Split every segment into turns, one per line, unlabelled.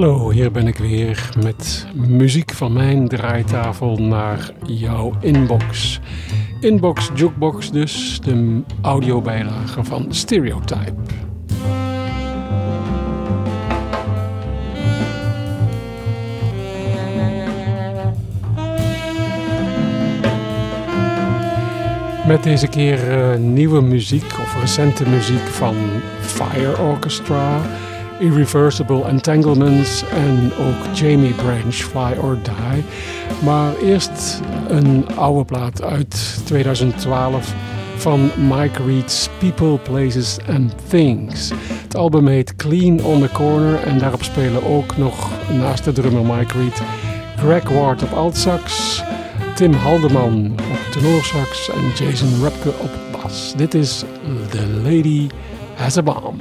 Hallo, hier ben ik weer met muziek van mijn draaitafel naar jouw inbox. Inbox Jukebox dus, de audiobijlage van Stereotype. Met deze keer uh, nieuwe muziek of recente muziek van Fire Orchestra, Irreversible Entanglements en ook Jamie Branch, Fly or Die. Maar eerst een oude plaat uit 2012 van Mike Reed's People, Places and Things. Het album heet Clean on the Corner en daarop spelen ook nog naast de drummer Mike Reed Greg Ward op altsax, Tim Haldeman op tenorsax en Jason Repke op bas. Dit is The Lady Has a Bomb.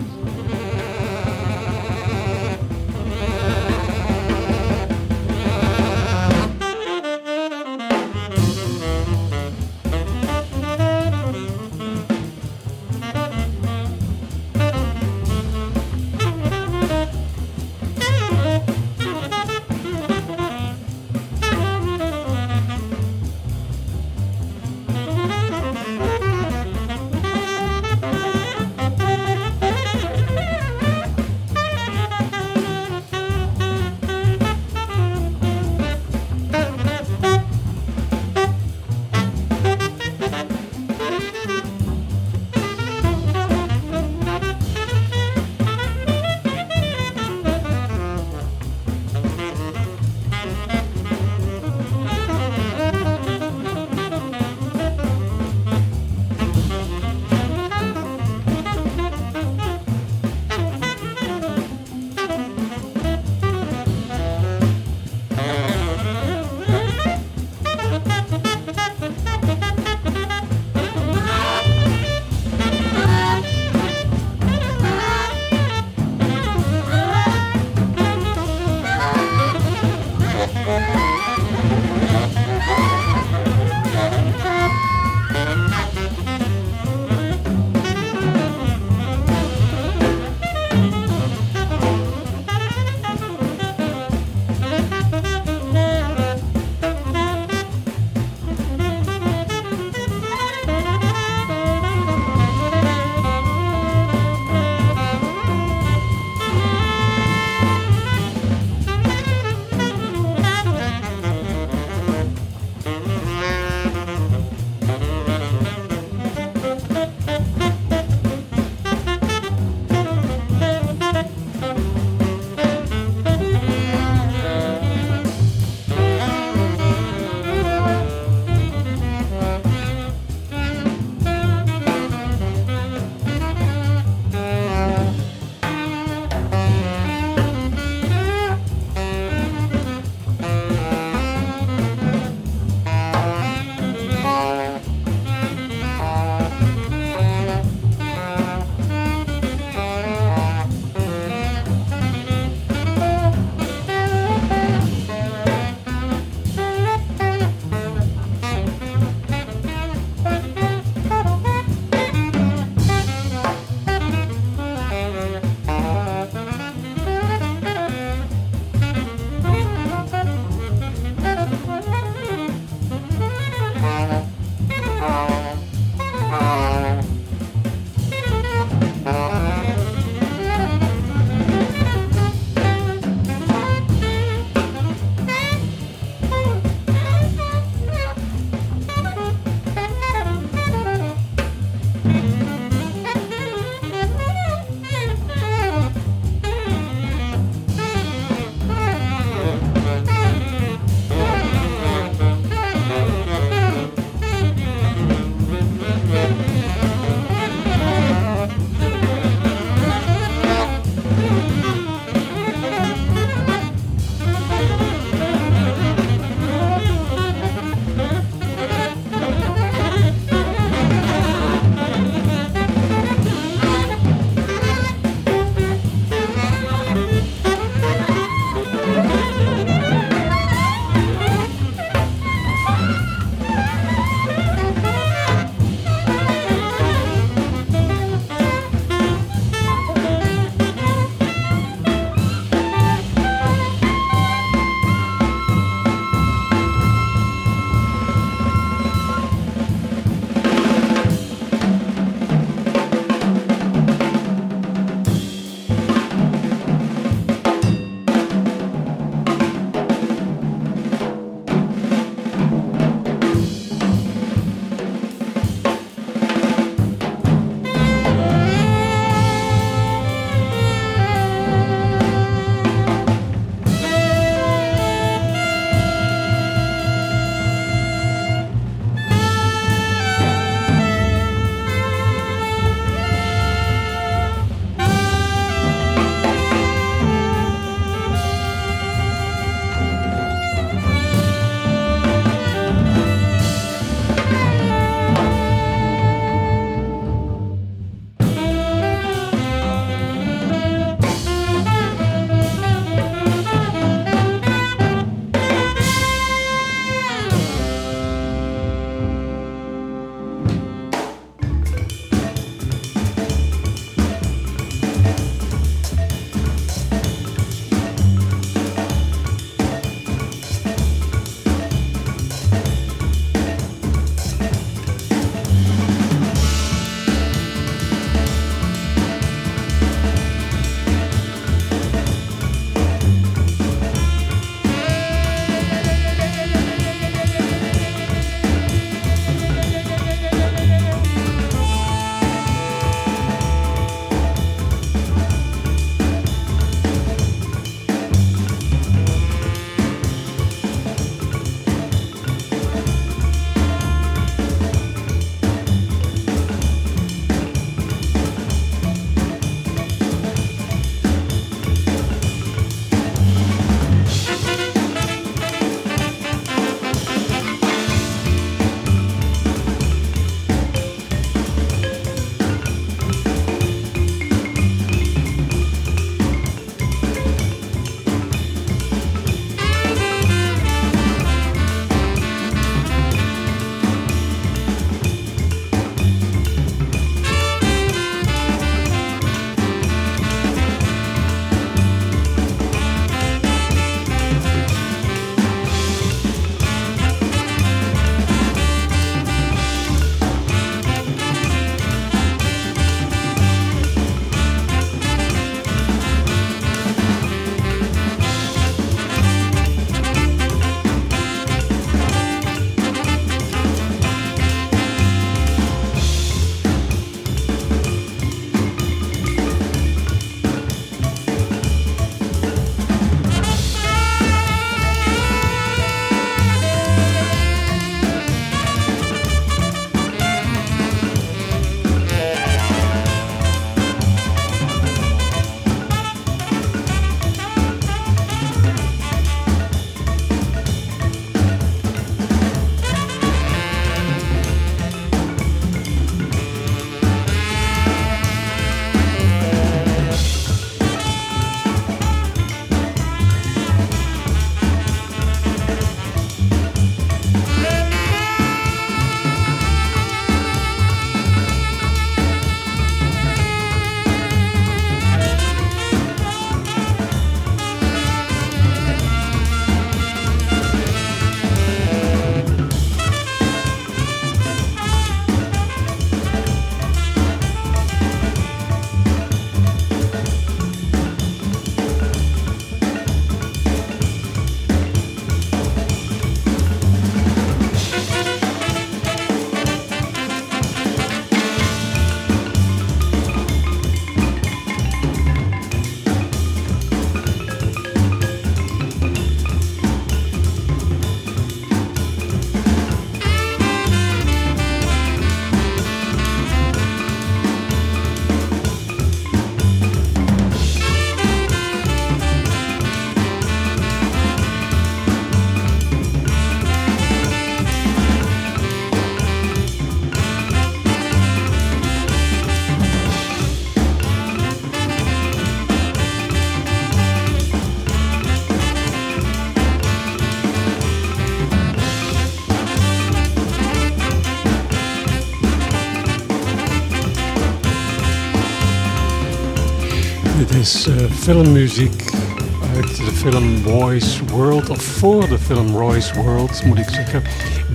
Filmmuziek uit de film Roy's World, of voor de film Roy's World moet ik zeggen,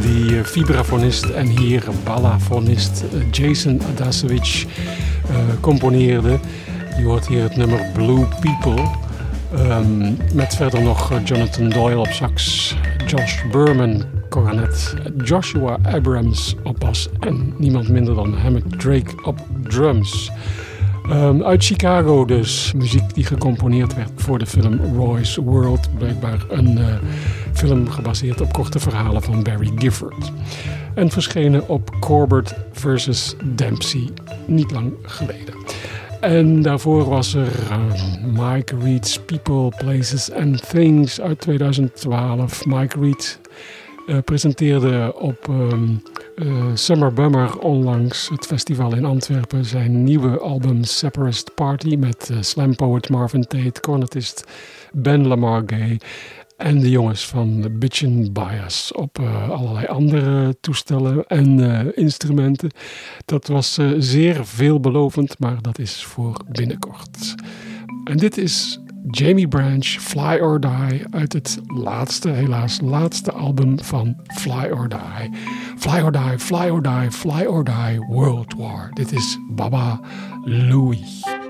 die uh, vibrafonist en hier ballafonist uh, Jason Adasevich componeerde. Je hoort hier het nummer Blue People. Um, met verder nog Jonathan Doyle op sax, Josh Berman cornet, Joshua Abrams op bas en niemand minder dan Hammett Drake op drums. Um, uit Chicago dus, muziek die gecomponeerd werd voor de film Roy's World. Blijkbaar een uh, film gebaseerd op korte verhalen van Barry Gifford. En verschenen op Corbett vs. Dempsey, niet lang geleden. En daarvoor was er uh, Mike Reed's People, Places and Things uit 2012. Mike Reed uh, presenteerde op um, uh, Summer Bummer onlangs het festival in Antwerpen zijn nieuwe album Separatist Party met uh, slam poet Marvin Tate, cornetist Ben Lamar Gay en de jongens van Bitchin Bias op uh, allerlei andere toestellen en instrumenten. Dat was zeer veelbelovend, maar dat is voor binnenkort. En dit is Jamie Branch, Fly or Die, uit het laatste, helaas laatste album van Fly or Die. Fly or Die, Fly or Die, Fly or Die, World War. Dit is Baba Louie.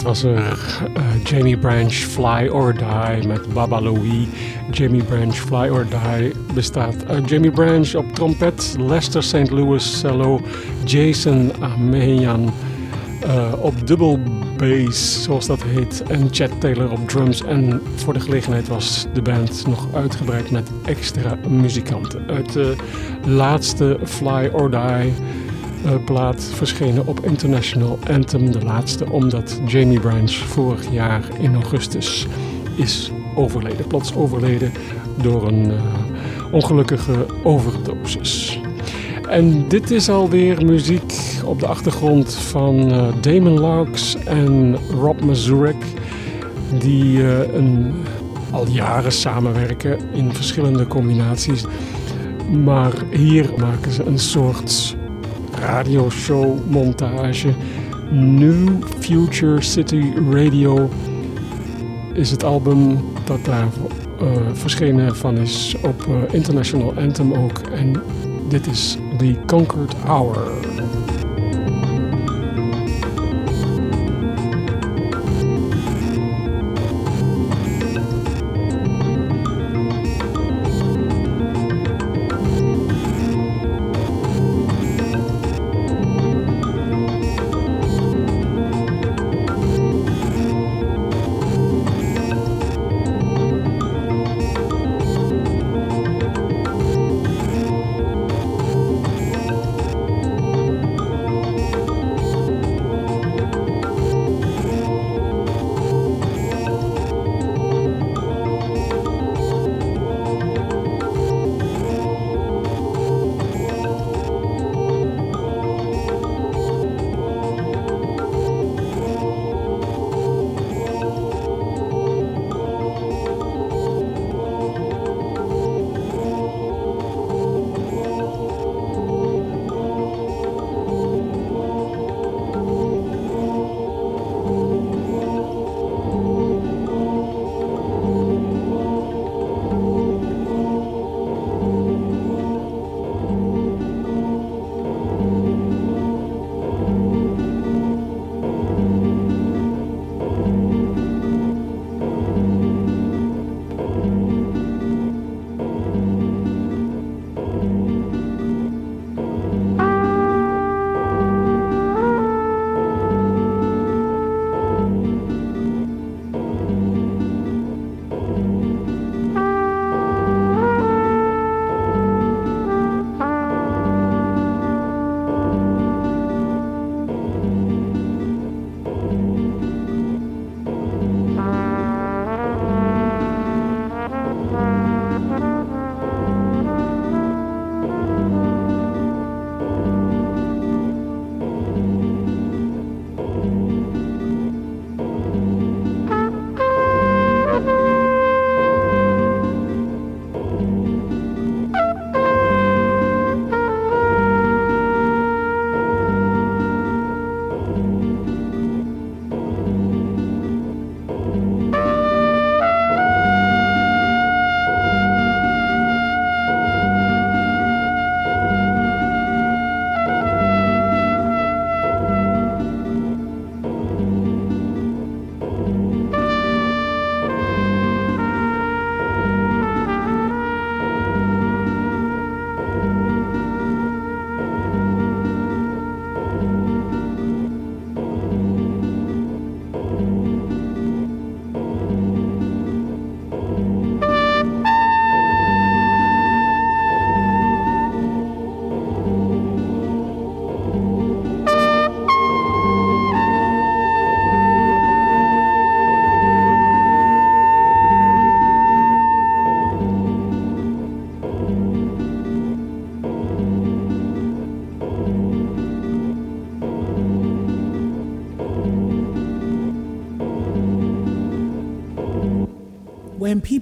Net was er uh, Jamie Branch Fly or Die met Baba Louie. Jamie Branch Fly or Die bestaat uit Jamie Branch op trompet, Lester St. Louis cello, Jason Ameyan uh, op double bass, zoals dat heet, en Chad Taylor op drums. En voor de gelegenheid was de band nog uitgebreid met extra muzikanten. Uit de laatste Fly or Die plaat verschenen op International Anthem. De laatste omdat Jamie Branch vorig jaar in augustus is overleden. Plots overleden door een uh, ongelukkige overdosis. En dit is alweer muziek op de achtergrond van uh, Damon Larks en Rob Mazurek. Die al jaren samenwerken in verschillende combinaties. Maar hier maken ze een soort radioshow montage. New Future City Radio is het album dat daar uh, verschenen van is op uh, International Anthem ook. En dit is The Conquered Hour.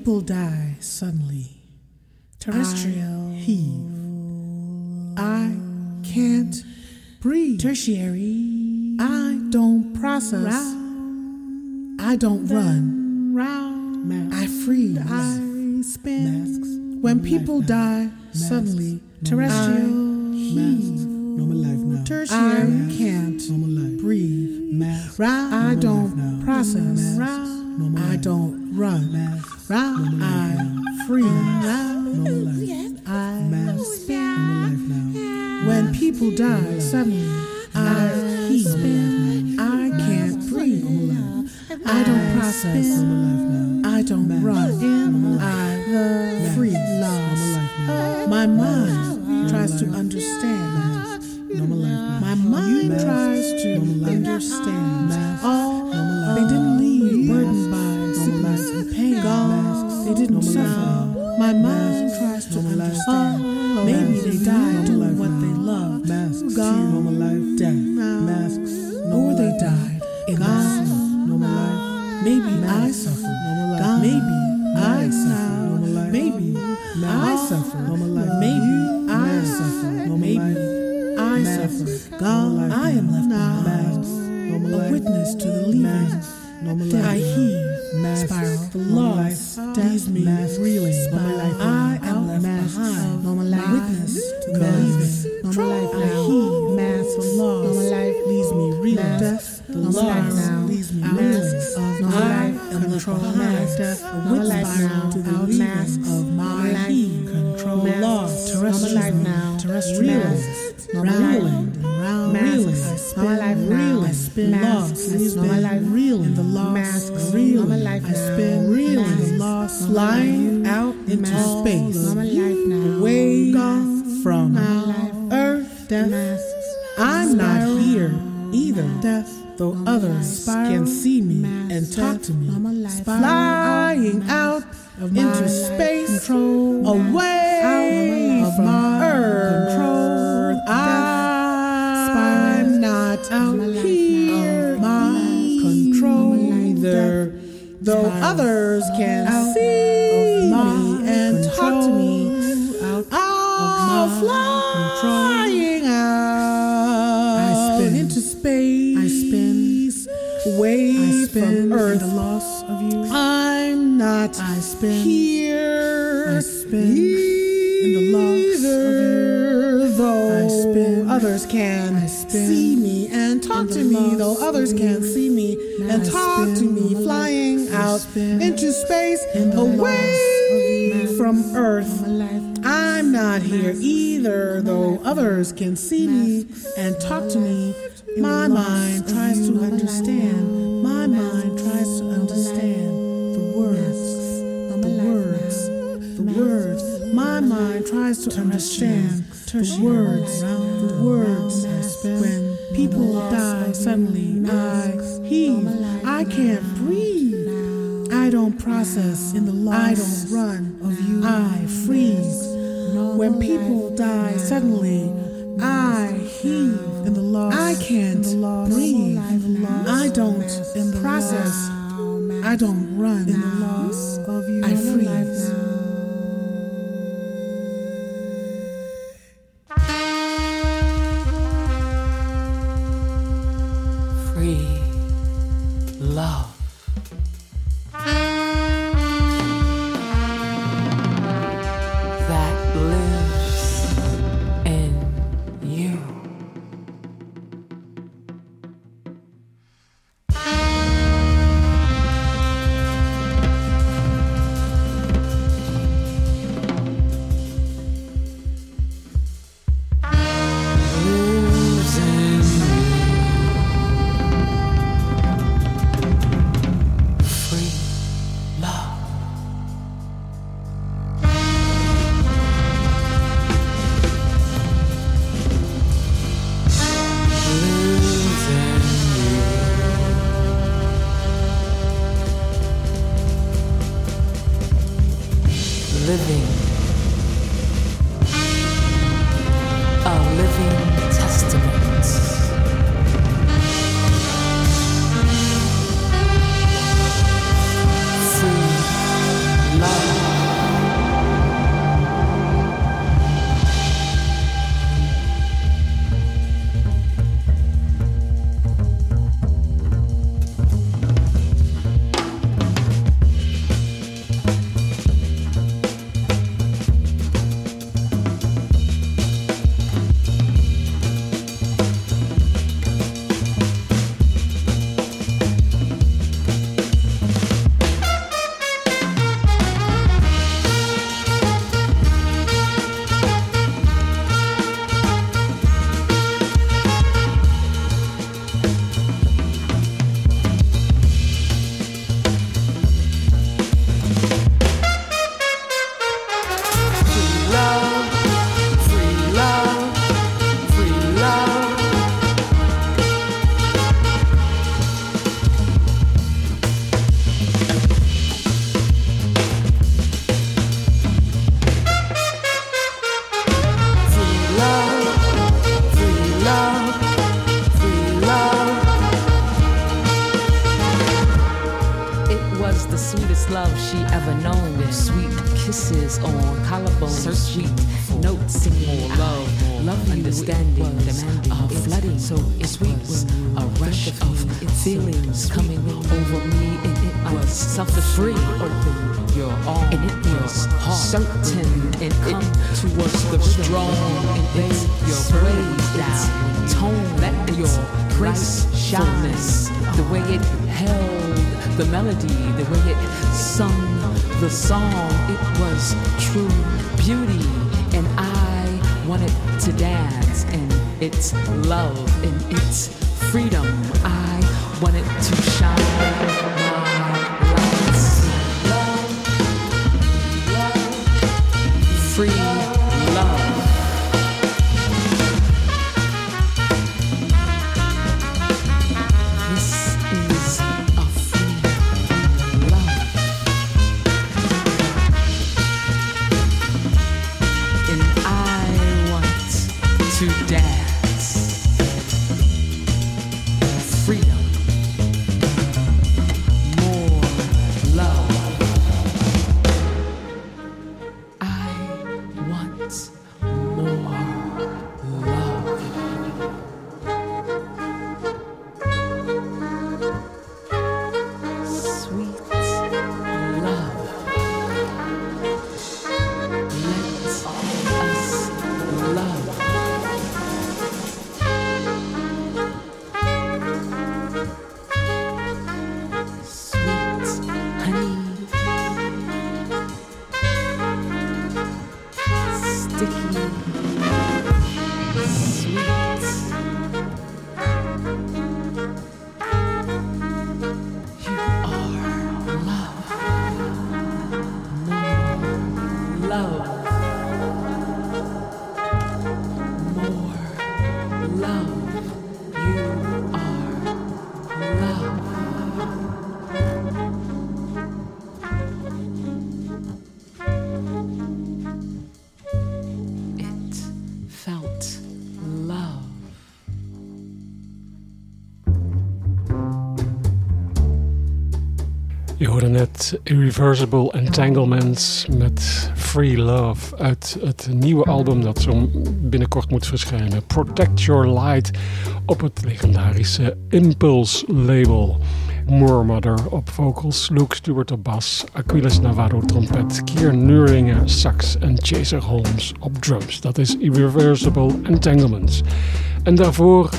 People die, suddenly, terrestrial, I heave. I can't breathe. Tertiary, I don't process. Round, I don't run. Round, I freeze. I spin. Masks. When people die masks, suddenly, terrestrial, heave. Normal life now. Tertiary, I can't breathe. Masks. I don't process. I don't run. Masks. I freeze. Normal life. I spin. When people die suddenly, I. I can't breathe. I don't process. I don't run. I freeze. My mind tries to understand. My mind tries to understand. My mind away from Earth. The loss of you. I'm not. I spin here. I spin in the loss of you though spin, others can see me and talk to me, though others can't see me and talk to me, flying out into space away from Earth. Not here either, though others can see me and talk to me. My mind tries to understand. My mind tries to understand the words, the words, the words. My mind tries to understand the words, the words. When people die suddenly, I heave. I can't breathe. I don't process. In the loss, I don't run. Of you, I freeze. When people die suddenly, I heave. In the loss, I can't breathe. I don't process. I don't run. In the loss of you, I Sweet
kisses on collarbones, collarbone, sweet notes singing love, love understanding, demanding, uh, flooding. So sweet was a rush of feelings coming over me, and it was self-free. Open your arms, and it was certain, and it towards the strong, and it's your praise down, tone, let your grace shine, the way it held the melody, the way it sung the song, it was true beauty, and I wanted to dance, and it's love, and it's freedom. I wanted to shine. free
net Irreversible Entanglements met Free Love uit het nieuwe album dat zo binnenkort moet verschijnen. Protect Your Light op het legendarische Impulse label. Moormother op vocals, Luke Stewart op bas, Aquiles Navarro trompet, Kier Nuringen sax en Chaser Holmes op drums. Dat is Irreversible Entanglements. En daarvoor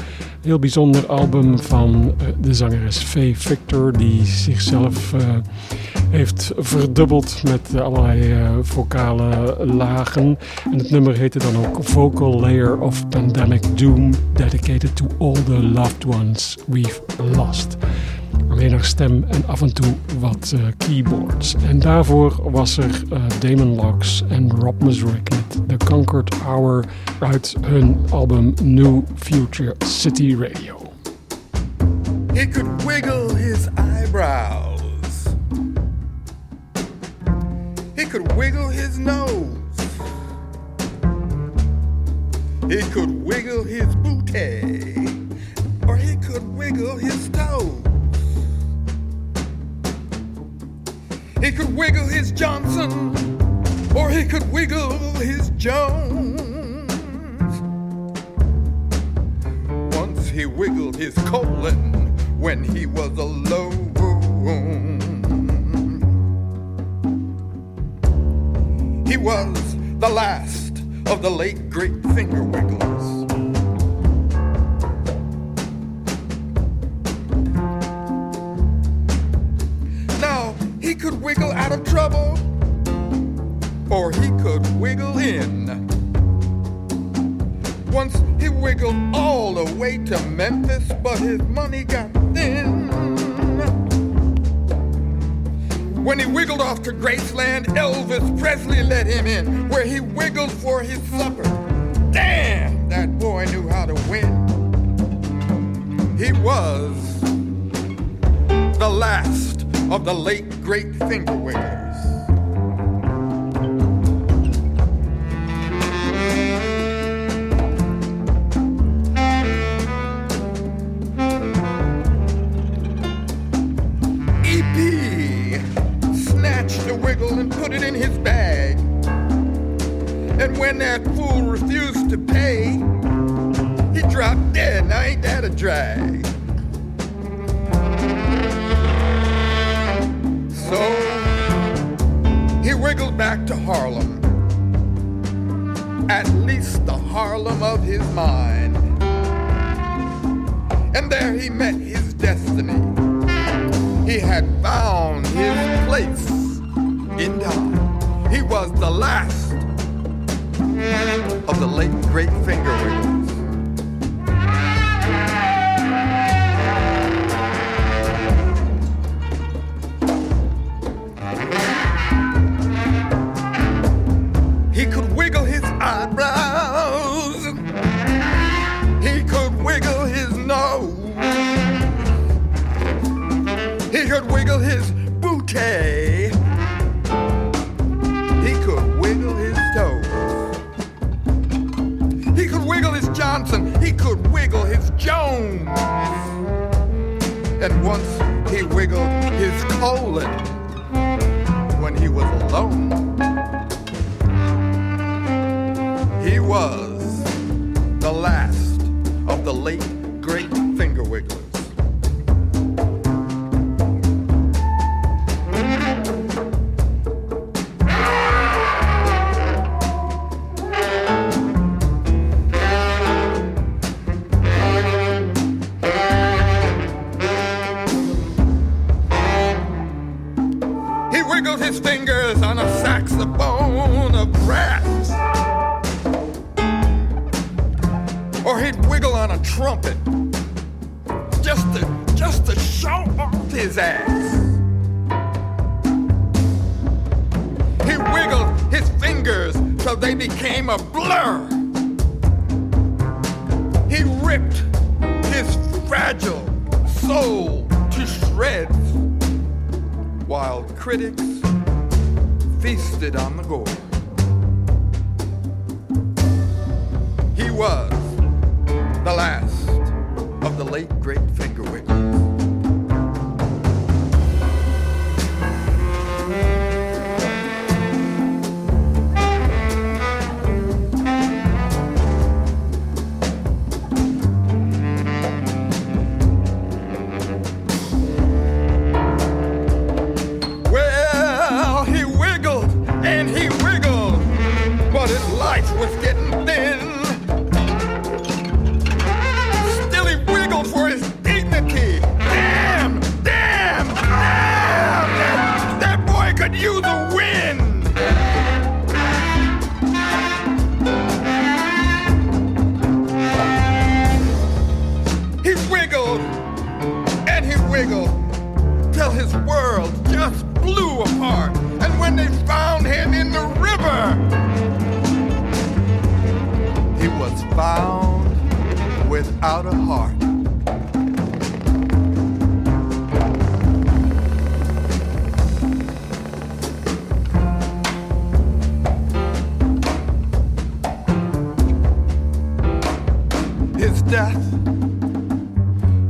heel bijzonder album van uh, de zangeres Faye Victor, die zichzelf uh, heeft verdubbeld met allerlei uh, vocale lagen. En het nummer heette dan ook Vocal Layer of Pandemic Doom, dedicated to all the loved ones we've lost. Nog stem en af en toe wat uh, keyboards. En daarvoor was er uh, Damon Locks en Rob Musrick met The Conquered Hour uit hun album New Future City Radio.
He could wiggle his eyebrows. He could wiggle his nose. He could wiggle his booty. Or he could wiggle his toes. He could wiggle his Johnson, or he could wiggle his Jones. Once he wiggled his colon when he was alone. He was the last of the late great finger wigglers. But his money got thin. When he wiggled off to Graceland, Elvis Presley let him in, where he wiggled for his supper. Damn, that boy knew how to win. He was the last of the late great finger wingers. A drag? So he wiggled back to Harlem. At least the Harlem of his mind. And there he met his destiny. He had found his place in time. He was the last of the late great finger wigglers. Once he wiggled his colon when he was alone. He was the last just to just to show off his ass. He wiggled his fingers till they became a blur. He ripped his fragile soul to shreds while critics feasted on the gore. He was the last the late great finger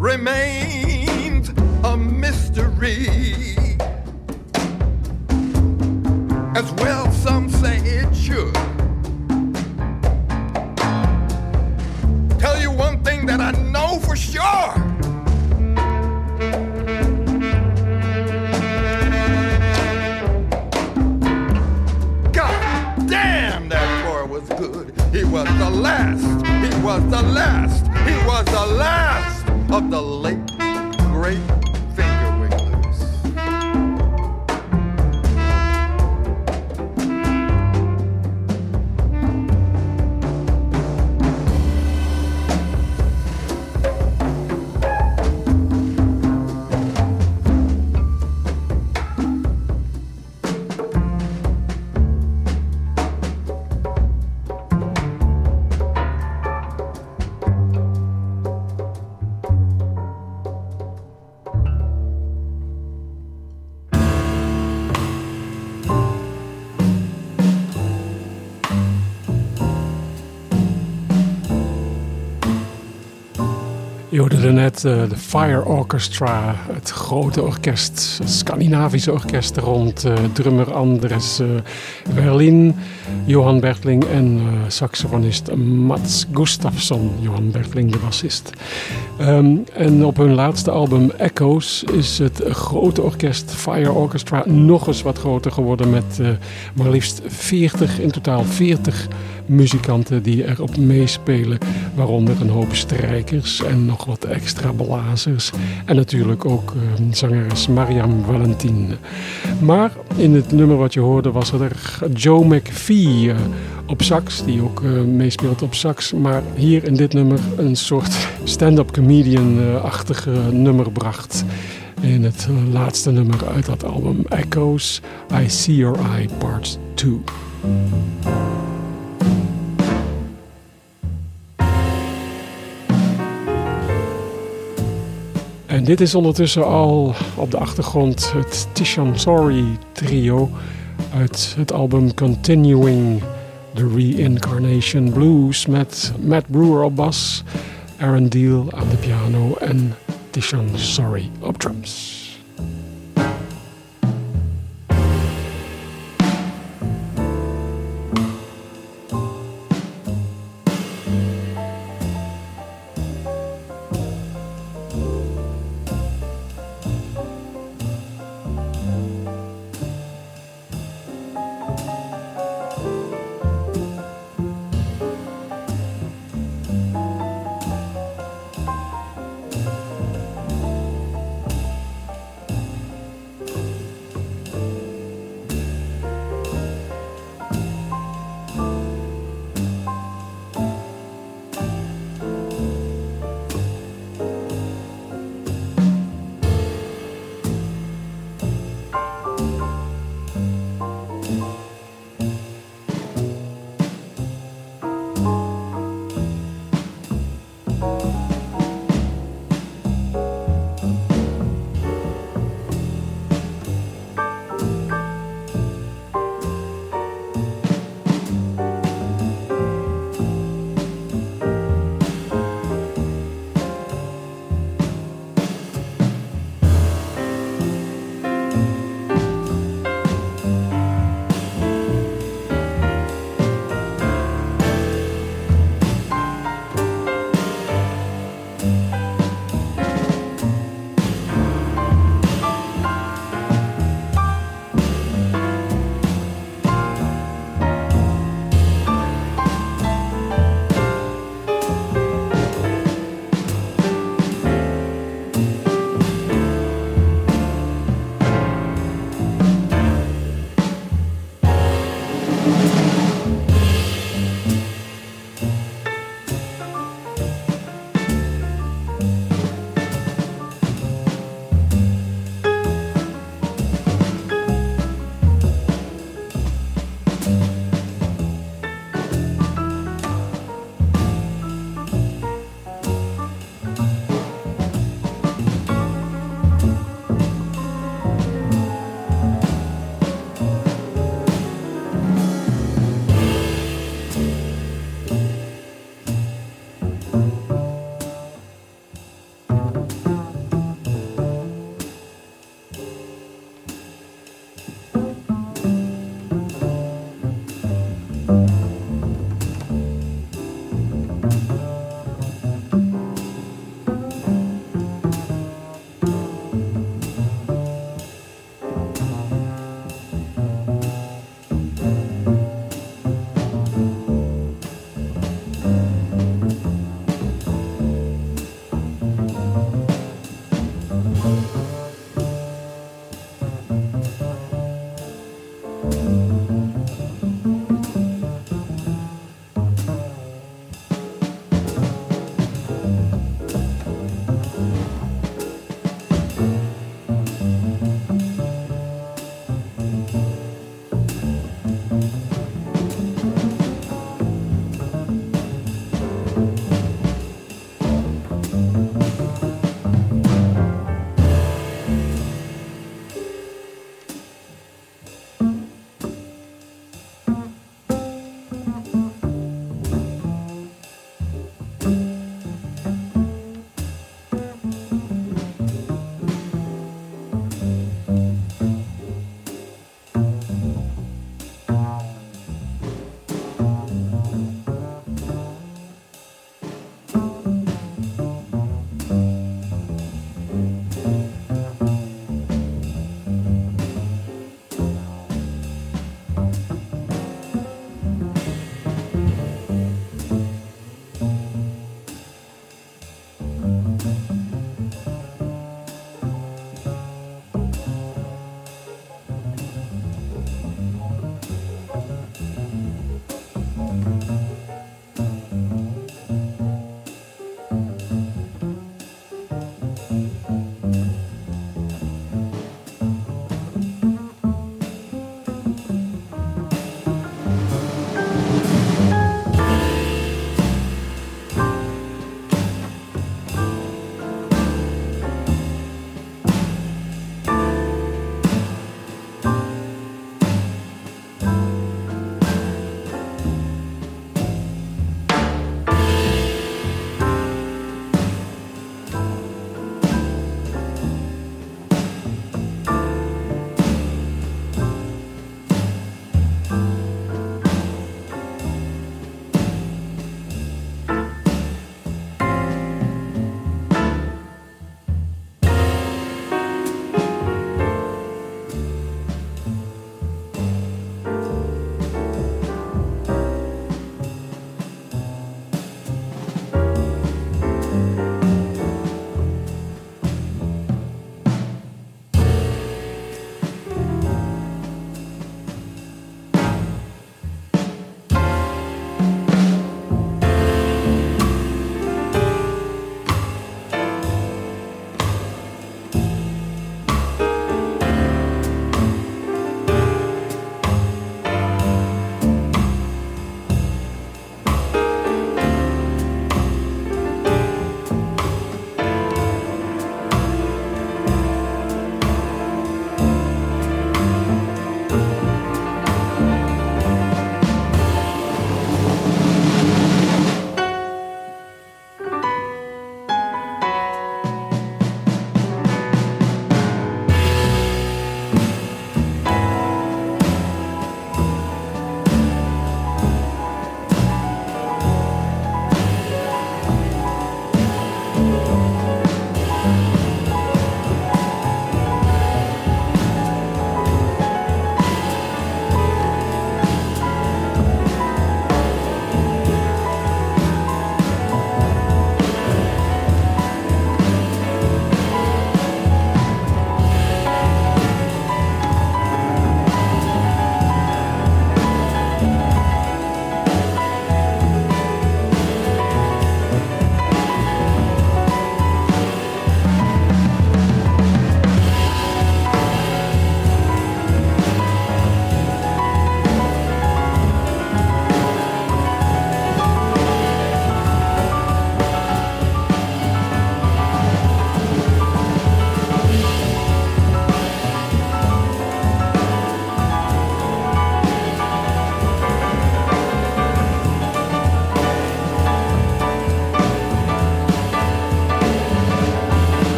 remains a mystery. As well, some say it should. Tell you one thing that I know for sure. God damn, that boy was good. He was the last. He was the last. Was the last of the late great
Je hoorde net uh, de Fire Orchestra, het grote orkest, het Scandinavische orkest rond uh, drummer Anders uh, Berlin, Johan Bertling en saxofonist Mats Gustafsson, Johan Bertling de bassist. Um, en op hun laatste album Echoes is het grote orkest Fire Orchestra nog eens wat groter geworden met maar liefst 40, in totaal 40 muzikanten die erop meespelen. Waaronder een hoop strijkers en nog wat extra blazers. En natuurlijk ook uh, zangeres Mariam Valentin. Maar in het nummer wat je hoorde was er Joe McPhee uh, op sax. Die ook uh, meespeelt op sax. Maar hier in dit nummer een soort stand-up comedian-achtige nummer bracht in het laatste nummer uit dat album Echoes, I See Your Eye Part 2. En dit is ondertussen al op de achtergrond het Tishan Sorry trio uit het album Continuing the Reincarnation Blues met Matt Brewer op bas, Aaron Deal aan de piano en Tishan Sorry op drums.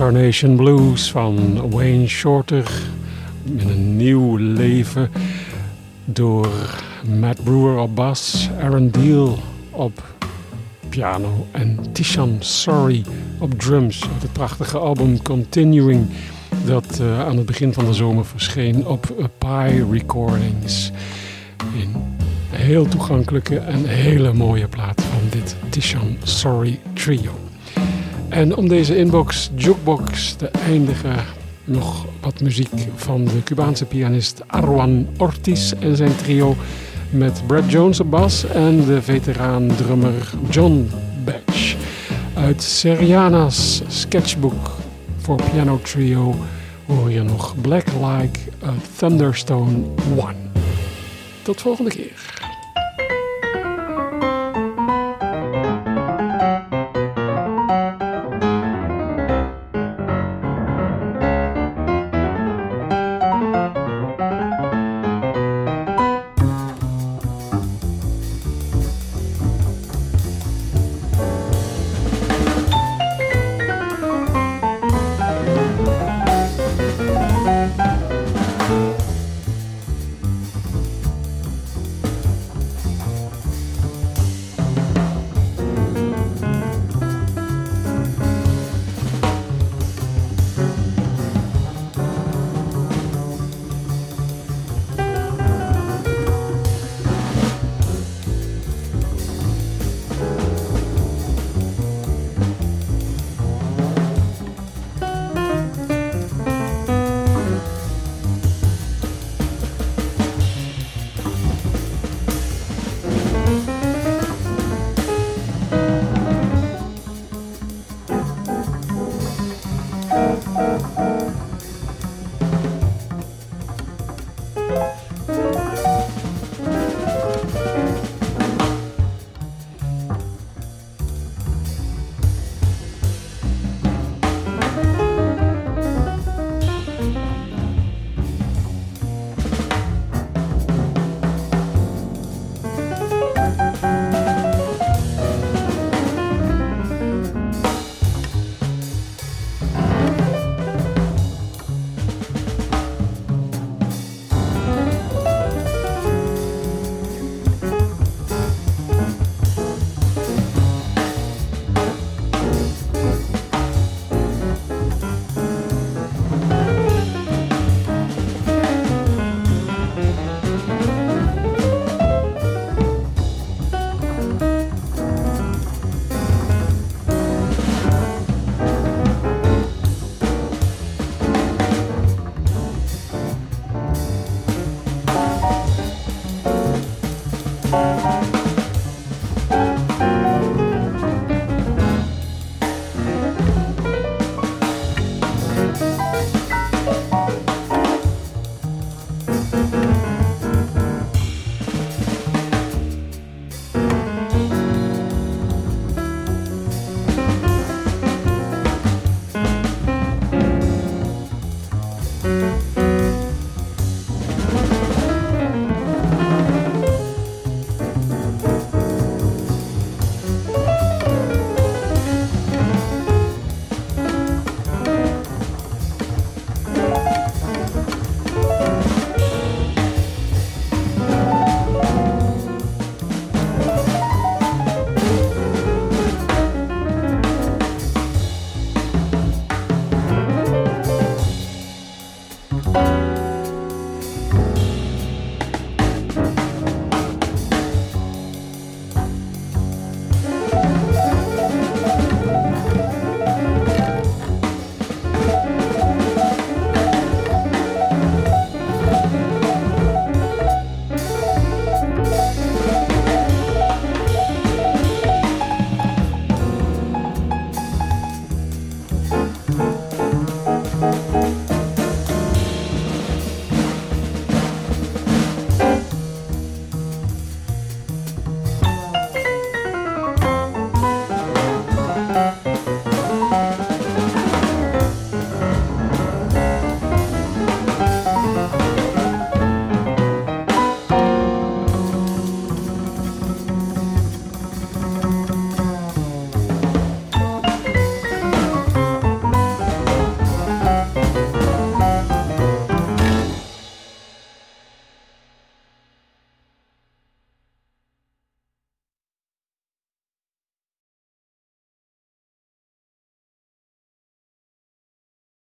Reincarnation Blues van Wayne Shorter. In een nieuw leven door Matt Brewer op bas, Aaron Deal op piano en Tishan Sorry op drums. Het prachtige album Continuing dat uh, aan het begin van de zomer verscheen op Pi Recordings. In heel toegankelijke en hele mooie plaat van dit Tishan Sorry trio. En om deze inbox jukebox te eindigen, nog wat muziek van de Cubaanse pianist Arwan Ortiz en zijn trio met Brad Jones op bas en de veteraan drummer John Batch. Uit Seriana's sketchbook voor piano trio hoor je nog Black Like a Thunderstone One. Tot volgende keer.